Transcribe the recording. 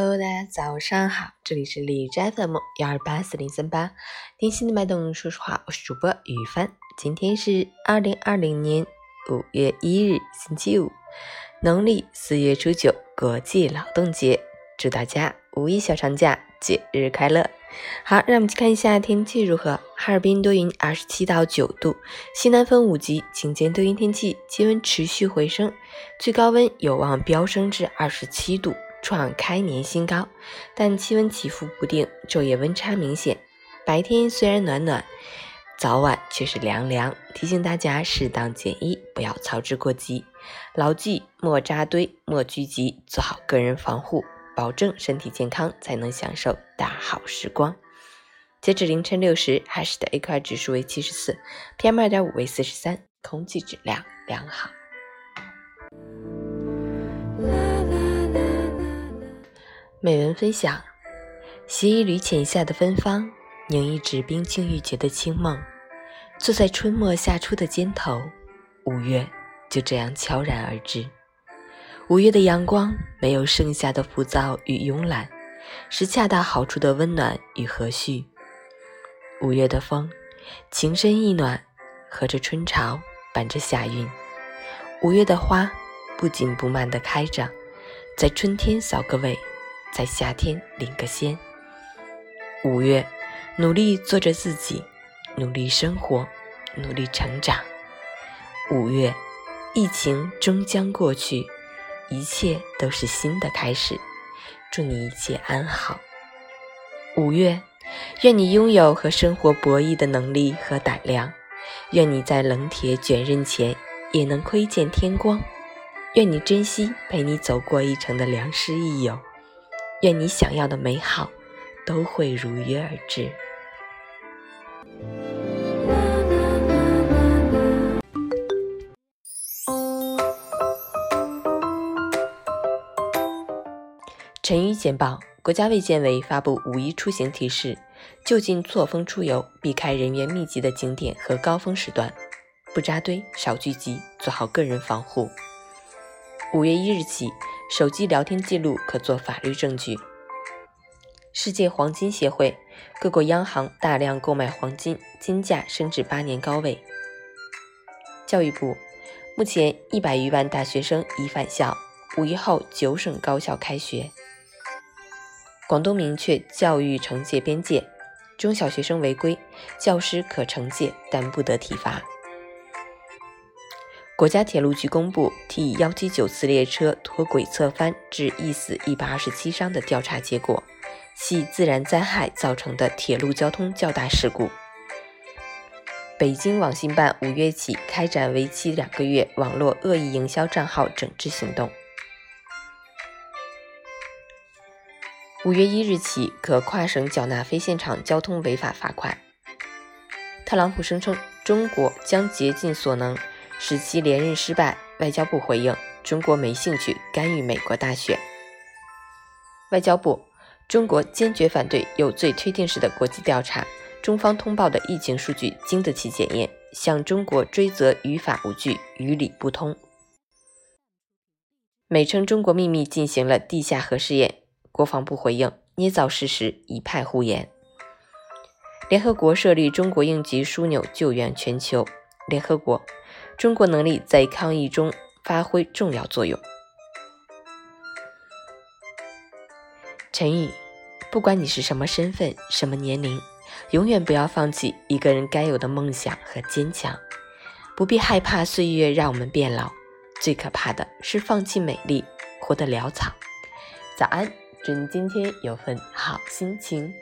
Hello，大家早上好，这里是荔枝 FM 幺二八四零三八，听心的脉动，说实话，我是主播雨帆。今天是二零二零年五月一日，星期五，农历四月初九，国际劳动节，祝大家五一小长假节日快乐。好，让我们去看一下天气如何。哈尔滨多云，二十七到九度，西南风五级，晴间多云天气，气温持续回升，最高温有望飙升至二十七度。创开年新高，但气温起伏不定，昼夜温差明显。白天虽然暖暖，早晚却是凉凉。提醒大家适当减衣，不要操之过急。牢记莫扎堆，莫聚集，做好个人防护，保证身体健康，才能享受大好时光。截止凌晨六时，海市的 AQI 指数为七十四，PM 二点五为四十三，空气质量良好。美文分享：携一缕浅夏的芬芳，凝一纸冰清玉洁的清梦，坐在春末夏初的肩头，五月就这样悄然而至。五月的阳光没有盛夏的浮躁与慵懒，是恰到好处的温暖与和煦。五月的风，情深意暖，和着春潮，伴着夏韵。五月的花，不紧不慢地开着，在春天扫个尾。在夏天领个先。五月，努力做着自己，努力生活，努力成长。五月，疫情终将过去，一切都是新的开始。祝你一切安好。五月，愿你拥有和生活博弈的能力和胆量。愿你在冷铁卷刃前也能窥见天光。愿你珍惜陪你走过一程的良师益友。愿你想要的美好都会如约而至。晨语简报：国家卫健委发布五一出行提示，就近错峰出游，避开人员密集的景点和高峰时段，不扎堆，少聚集，做好个人防护。五月一日起。手机聊天记录可做法律证据。世界黄金协会，各国央行大量购买黄金，金价升至八年高位。教育部，目前一百余万大学生已返校，五一后九省高校开学。广东明确教育惩戒边界，中小学生违规，教师可惩戒，但不得体罚。国家铁路局公布 T 幺七九次列车脱轨侧翻致一死一百二十七伤的调查结果，系自然灾害造成的铁路交通较大事故。北京网信办五月起开展为期两个月网络恶意营销账号整治行动。五月一日起可跨省缴纳非现场交通违法罚款。特朗普声称中国将竭尽所能。使其连任失败，外交部回应：中国没兴趣干预美国大选。外交部：中国坚决反对有罪推定式的国际调查，中方通报的疫情数据经得起检验，向中国追责于法无据、于理不通。美称中国秘密进行了地下核试验，国防部回应：捏造事实，一派胡言。联合国设立中国应急枢纽救援全球。联合国。中国能力在抗疫中发挥重要作用。陈宇，不管你是什么身份、什么年龄，永远不要放弃一个人该有的梦想和坚强。不必害怕岁月让我们变老，最可怕的是放弃美丽，活得潦草。早安，祝你今天有份好心情。